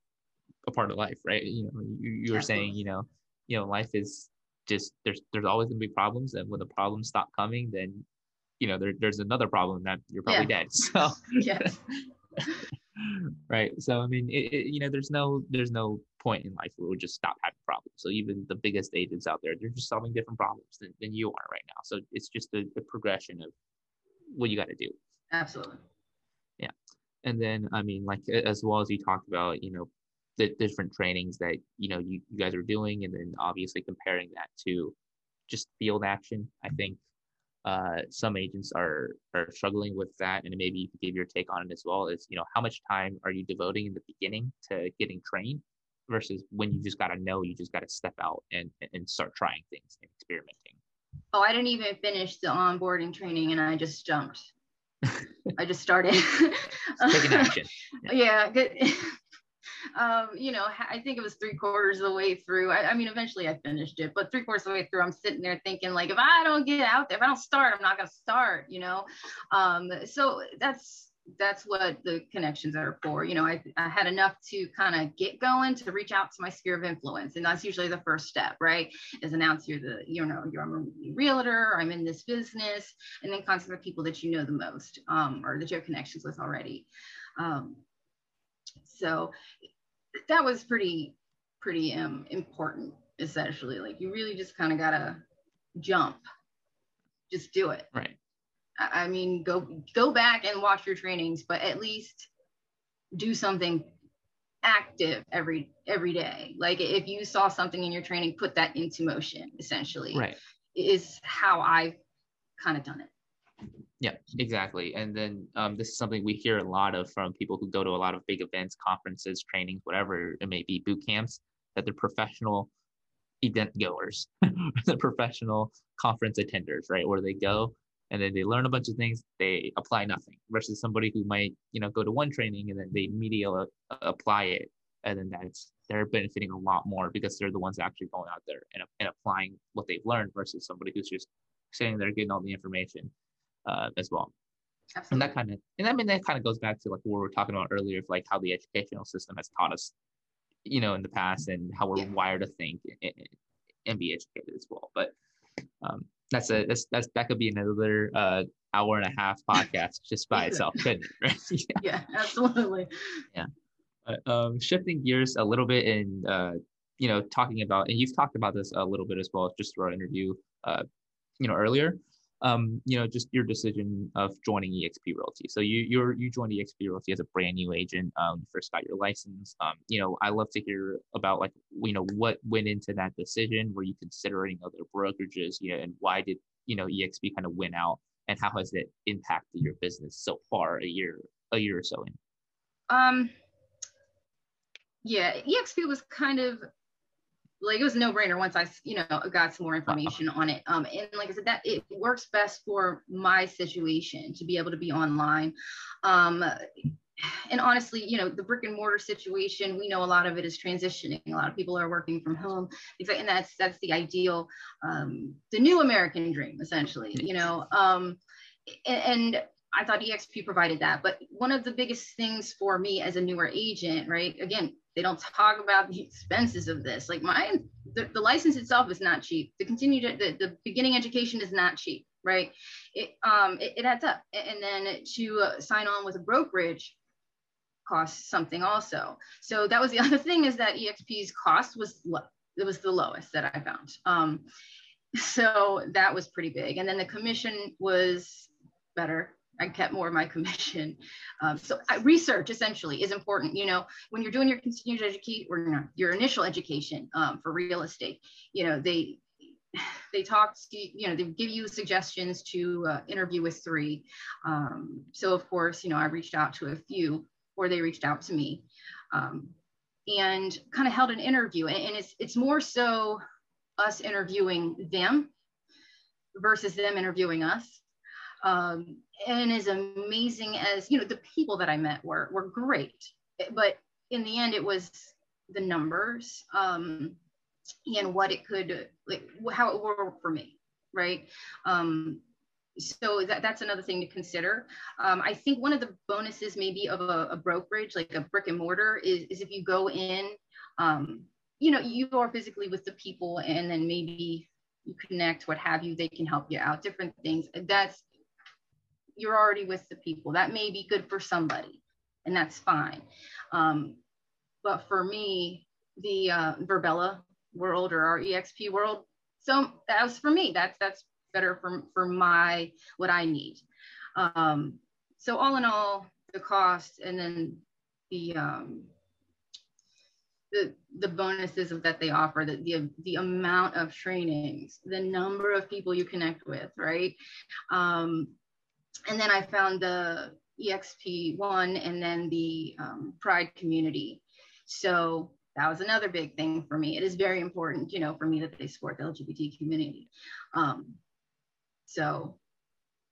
a part of life, right? You know, you, you were saying, you know, you know, life is just, there's, there's always gonna be problems. And when the problems stop coming, then, you know, there, there's another problem that you're probably yeah. dead. [LAUGHS] So, [LAUGHS] yeah. [LAUGHS] right. So, I mean, it, it, you know, there's no, there's no point in life where we'll just stop having problems. So even the biggest agents out there, they're just solving different problems than, than you are right now. So it's just a, a progression of what you got to do. Absolutely. Yeah. And then, I mean, like, as well as you talked about, you know, the different trainings that, you know, you, you guys are doing, and then obviously comparing that to just field action. I think uh, some agents are are struggling with that, and maybe you could give your take on it as well. Is you know how much time are you devoting in the beginning to getting trained versus when you just got to know, you just got to step out and and start trying things and experimenting. Oh, I didn't even finish the onboarding training, and I just jumped. [LAUGHS] I just started taking action. [LAUGHS] Yeah. yeah [LAUGHS] um, you know, I think it was three quarters of the way through. I, I, mean, eventually I finished it, but three quarters of the way through, I'm sitting there thinking, like, if I don't get out there, if I don't start, I'm not gonna start, you know. Um, so that's that's what the connections are for. You know, I, I had enough to kind of get going to reach out to my sphere of influence. And that's usually the first step, right? Is announce you're the, you know, you're I'm a realtor, I'm in this business, and then contact the people that you know the most um, or that you have connections with already. Um, so that was pretty pretty um, important essentially like you really just kind of gotta jump just do it right I, mean go go back and watch your trainings but at least do something active every every day like if you saw something in your training put that into motion essentially right is how i've kind of done it yeah, exactly. And then um, this is something we hear a lot of from people who go to a lot of big events, conferences, trainings, whatever it may be, boot camps, that they're professional event goers, [LAUGHS] they're professional conference attenders, right? Where they go and then they learn a bunch of things, they apply nothing versus somebody who might, you know, go to one training and then they immediately apply it. And then that's, they're benefiting a lot more because they're the ones actually going out there and, and applying what they've learned versus somebody who's just sitting there getting all the information uh, as well. Absolutely. And that kind of, and I mean, that kind of goes back to like what we were talking about earlier, of like how the educational system has taught us, you know, in the past and how we're yeah. wired to think and, and, be educated as well. But um, that's a, that's, that's, that could be another uh, hour and a half [LAUGHS] podcast just by itself, couldn't it? Right? [LAUGHS] yeah. yeah, absolutely. Yeah. Uh, um, shifting gears a little bit and, uh, you know, talking about, and you've talked about this a little bit as well, just through our interview, uh, you know, earlier um, you know, just your decision of joining EXP Realty. So you you're you joined EXP Realty as a brand new agent. Um, you first got your license. Um, you know, I love to hear about like you know what went into that decision. Were you considering other brokerages? Yeah, and why did you know EXP kind of win out? And how has it impacted your business so far a year a year or so in? Um. Yeah, EXP was kind of like it was no brainer once I, you know, got some more information on it. Um, and like I said, that it works best for my situation to be able to be online. Um, and honestly, you know, the brick and mortar situation, we know a lot of it is transitioning. A lot of people are working from home, and that's that's the ideal, um, the new American dream, essentially. You know, um, and, and I thought EXP provided that. But one of the biggest things for me as a newer agent, right? Again, they don't talk about the expenses of this. Like my, the, the license itself is not cheap. The continued, the, the beginning education is not cheap, right? It, um, it, it adds up. And then to uh, sign on with a brokerage costs something also. So that was the [LAUGHS] other thing is that EXP's cost was low. It was the lowest that I found. Um, so that was pretty big. And then the commission was better I kept more of my [LAUGHS] commission. Um, so uh, research essentially is important. You know, when you're doing your continued education or your, initial education um, for real estate, you know, they they talk to you know they give you suggestions to uh, interview with three. Um, so of course, you know, I reached out to a few, or they reached out to me, um, and kind of held an interview. And, and it's it's more so us interviewing them versus them interviewing us um, and as amazing as you know the people that i met were were great. But in the end it was the numbers um, and what it could like how it worked for me right? Um, so that, that's another thing to consider. Um, i think one of the bonuses maybe of a, a, brokerage like a brick and mortar is, is if you go in um, you know you are physically with the people and then maybe you connect what have you they can help you out different things. That's you're already with the people. That may be good for somebody, and that's fine. Um, but for me, the uh, Virbela world or our EXP world, so was for me. That's that's better for for my what I need. Um, so all in all, the cost and then the um, the the bonuses that they offer, the, the the amount of trainings, the number of people you connect with, right? Um, and then I found the EXP one and then the um, Pride community. So that was another big thing for me. It is very important, you know, for me that they support the LGBT community. Um, so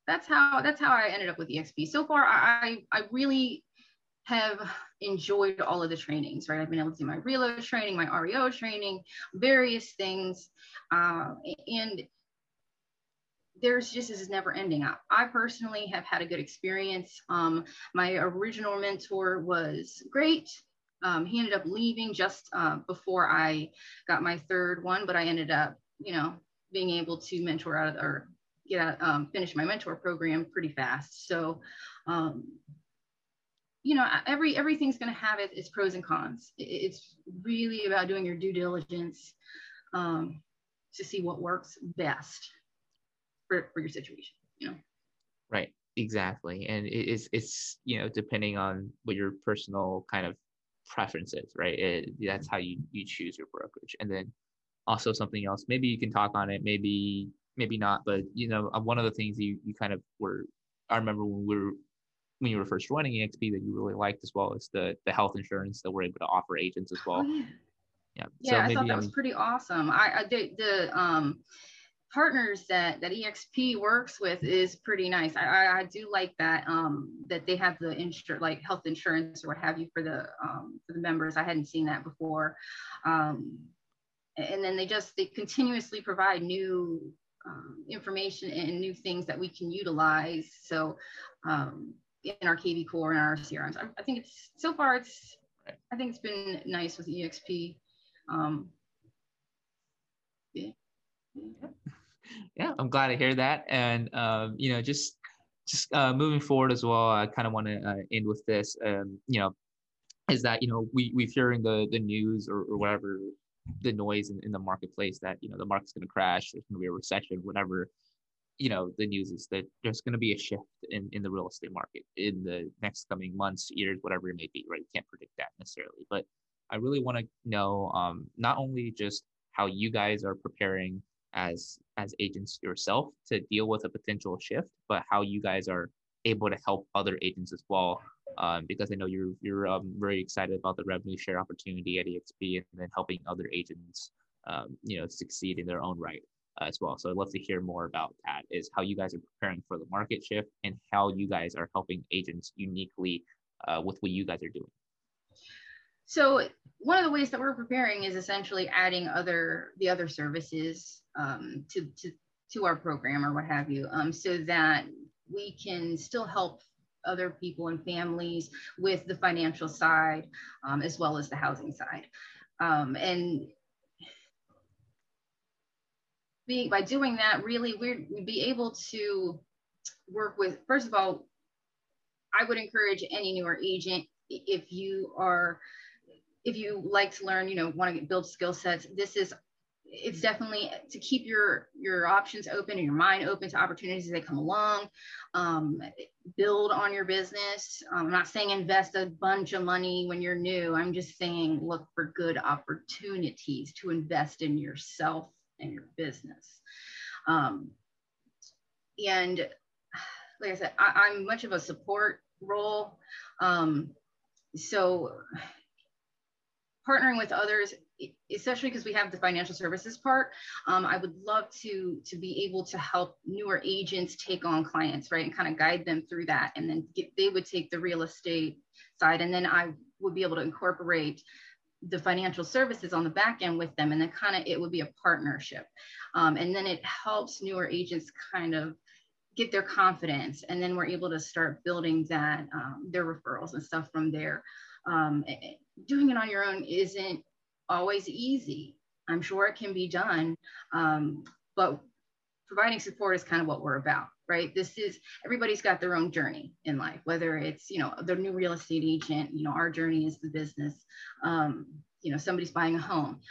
that's how that's how I ended up with EXP. So far, I I really have enjoyed all of the trainings, right? I've been able to do my reload training, my REO training, various things. Uh, and there's just this is never ending. I, I personally have had a good experience. Um, my original mentor was great. Um, he ended up leaving just uh, before I got my third one, but I ended up, you know, being able to mentor out of or get out, um, finish my mentor program pretty fast. So, um, you know, every everything's going to have it, its pros and cons. It's really about doing your due diligence um, to see what works best for, for your situation. You know. Right. Exactly. And it's it's you know depending on what your personal kind of preferences, right? It, that's how you you choose your brokerage, and then also something else. Maybe you can talk on it. Maybe maybe not. But you know, uh, one of the things you you kind of were. I remember when we were when you were first joining EXP that you really liked as well as the the health insurance that we're able to offer agents as well. Oh, yeah. Yeah. Yeah, so I maybe, thought that was pretty awesome. I, I the, the um partners that that exp works with is pretty nice. I, I, I do like that um that they have the insure like health insurance or what have you for the um for the members. I hadn't seen that before. Um and then they just they continuously provide new um, information and new things that we can utilize. So um in our kvCORE and our crms I, I think it's so far it's i think it's been nice with exp um yeah yeah, I'm glad to hear that. And um, you know, just just uh, moving forward as well, I kind of want to uh, end with this. Um, you know, is that you know we we've hearing the the news or, or whatever the noise in, in the marketplace that you know the market's going to crash, there's going to be a recession, whatever. You know, the news is that there's going to be a shift in, in the real estate market in the next coming months, years, whatever it may be. Right? You can't predict that necessarily, but I really want to know um, not only just how you guys are preparing as as agents yourself to deal with a potential shift, but how you guys are able to help other agents as well. Um, because I know you're you're um, very excited about the revenue share opportunity at EXP and then helping other agents, um, you know, succeed in their own right uh, as well. So I'd love to hear more about that. Is how you guys are preparing for the market shift and how you guys are helping agents uniquely uh, with what you guys are doing. So one of the ways that we're preparing is essentially adding other the other services um, to, to to our program or what have you, um, so that we can still help other people and families with the financial side um, as well as the housing side. Um, and being, by doing that, really, we'd, we'd be able to work with, first of all, I would encourage any newer agent, if you are if you like to learn, you know, want to build skill sets, this is it's definitely to keep your your options open and your mind open to opportunities as they come along. Um, build on your business. I'm not saying invest a bunch of money when you're new. I'm just saying look for good opportunities to invest in yourself and your business. Um, and like i said I, am much of a support role. Um, so partnering with others especially because we have the financial services part um, i would love to to be able to help newer agents take on clients right and kind of guide them through that and then get, they would take the real estate side and then i would be able to incorporate the financial services on the back end with them and then kind of it would be a partnership. Um, and then it helps newer agents kind of get their confidence and then we're able to start building that um, their referrals and stuff from there um, doing it on your own isn't always easy. I'm sure it can be done, um, but providing support is kind of what we're about, right? This is everybody's got their own journey in life, whether it's you know the new real estate agent, you know our journey is the business, um, you know somebody's buying a home.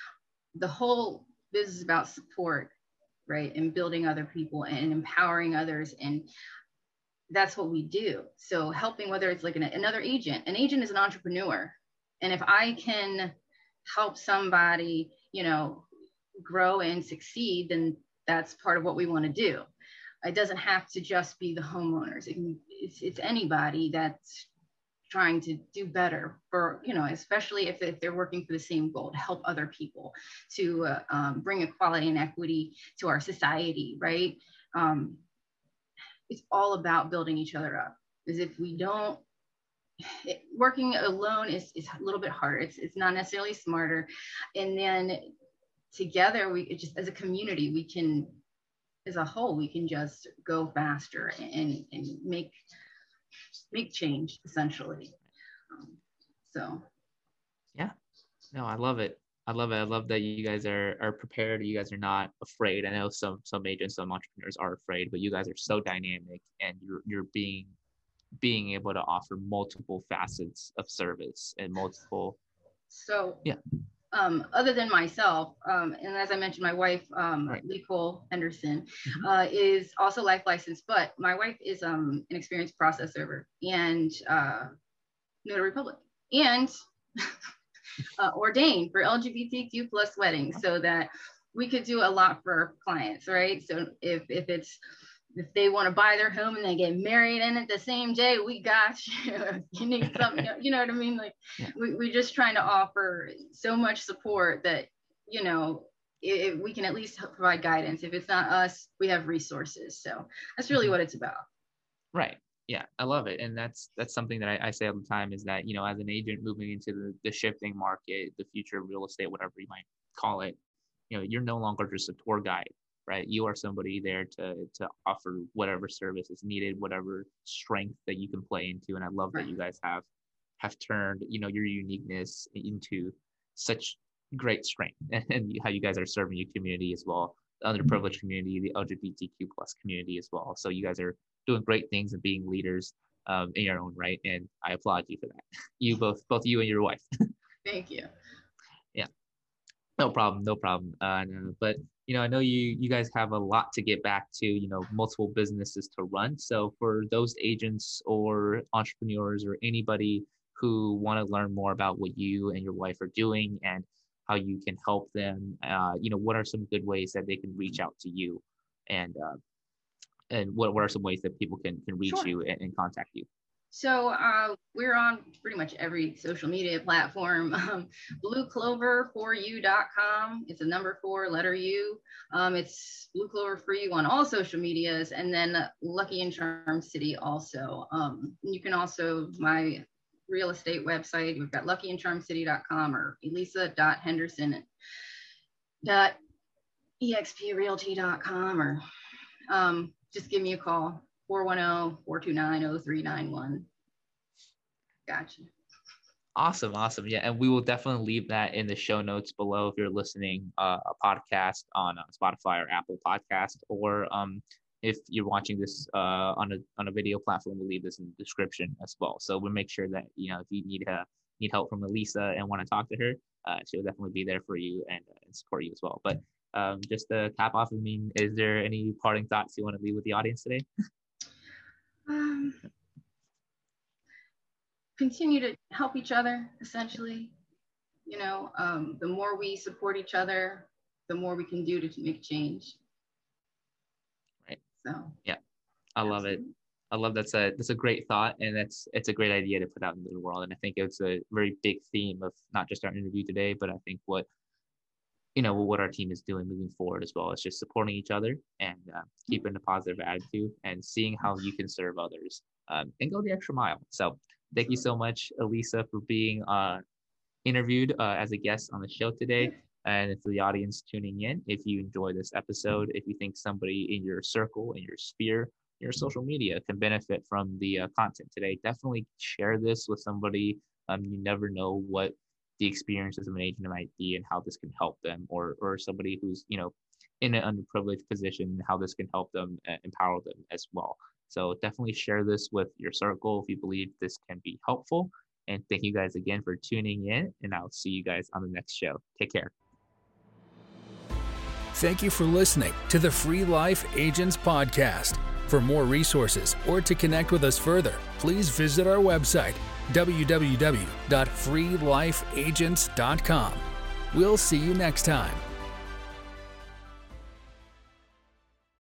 The whole business is about support, right, and building other people and empowering others and that's what we do. So helping whether it's like an, another agent, an agent is an entrepreneur. And if I can help somebody, you know, grow and succeed, then that's part of what we want to do. It doesn't have to just be the homeowners. It can, it's, it's anybody that's trying to do better for, you know, especially if, if they're working for the same goal to help other people, to uh, um, bring equality and equity to our society, right? Um, it's all about building each other up. Because if we don't, working alone is, is a little bit harder. It's, it's not necessarily smarter. And then together, we just as a community, we can, as a whole, we can just go faster and, and make make change essentially. Um, so, yeah, no, I love it. I love it. I love that you guys are are prepared. You guys are not afraid. I know some some agents, some entrepreneurs are afraid, but you guys are so dynamic and you're you're being being able to offer multiple facets of service and multiple so yeah um, other than myself, um, and as I mentioned, my wife, um, right. Lee Cole Henderson, mm-hmm. uh, is also life licensed, but my wife is um, an experienced process server and uh, notary public and [LAUGHS] uh, ordained for LGBTQ plus weddings so that we could do a lot for our clients, right? So if, if it's if they want to buy their home and they get married in it the same day, we got [LAUGHS] you. you need something, you know what I mean? Like yeah. we, we're just trying to offer so much support that, you know, it, we can at least provide guidance. If it's not us, we have resources. So that's really mm-hmm. what it's about. Right. Yeah, I love it, and that's that's something that I, I, say all the time is that you know as an agent moving into the, the shifting market, the future of real estate, whatever you might call it, you know you're no longer just a tour guide right? You are somebody there to to offer whatever service is needed, whatever strength that you can play into. And I love right. that you guys have have turned, you know, your uniqueness into such great strength [LAUGHS] and, how you guys are serving your community as well, the underprivileged community, the LGBTQ plus community as well. So you guys are doing great things and being leaders um, in your own right. And I applaud you for that. [LAUGHS] You both, both you and your wife. [LAUGHS] Thank you. Yeah. No problem. No problem. Uh, no, but you know, I know you you guys have a lot to get back to, you know, multiple businesses to run. So for those agents or entrepreneurs or anybody who want to learn more about what you and your wife are doing and how you can help them, uh, you know, what are some good ways that they can reach out to you, and uh, and what what are some ways that people can can reach sure. you and, and contact you? So uh, we're on pretty much every social media platform. [LAUGHS] Um, blueclover4u.com. It's a number four, letter U. Um, it's Blue Clover for you on all social medias, and then Lucky in Charm City also. Um, you can also my real estate website. We've got luckyincharmcity.com or elisa.henderson.exprealty.com or um, just give me a call 410-429-0391. Gotcha. Awesome, awesome. Yeah, and we will definitely leave that in the show notes below if you're listening uh, a podcast on uh, Spotify or Apple Podcast, or um, if you're watching this uh, on a on a video platform, we'll leave this in the description as well. So we'll make sure that you know if you need uh, need help from Elisa and want to talk to her, uh, she'll definitely be there for you and, uh, and support you as well. But um, just to cap off, I mean, is there any parting thoughts you want to leave with the audience today? [LAUGHS] um, continue to help each other essentially. You know um, the more we support each other the more we can do to make change. Right. So yeah. I love it. i love that's a that's a great thought and that's it's a great idea to put out into the world and i think it's a very big theme of not just our interview today but i think what you know what our team is doing moving forward as well. It's just supporting each other and uh, keeping a positive attitude and seeing how you can serve others um, and go the extra mile. So thank you so much, Elisa, for being uh, interviewed uh, as a guest on the show today. And for the audience tuning in, if you enjoy this episode, if you think somebody in your circle, in your sphere, your social media can benefit from the uh, content today, definitely share this with somebody. Um, you never know what the experiences of an agent might be and how this can help them or or somebody who's you know in an underprivileged position how this can help them empower them as well. So definitely share this with your circle if you believe this can be helpful. And thank you guys again for tuning in and i'll see you guys on the next show. Take care. Thank you for listening to the free life agents podcast. For more resources or to connect with us further, please visit our website, www.freelifeagents.com. We'll see you next time.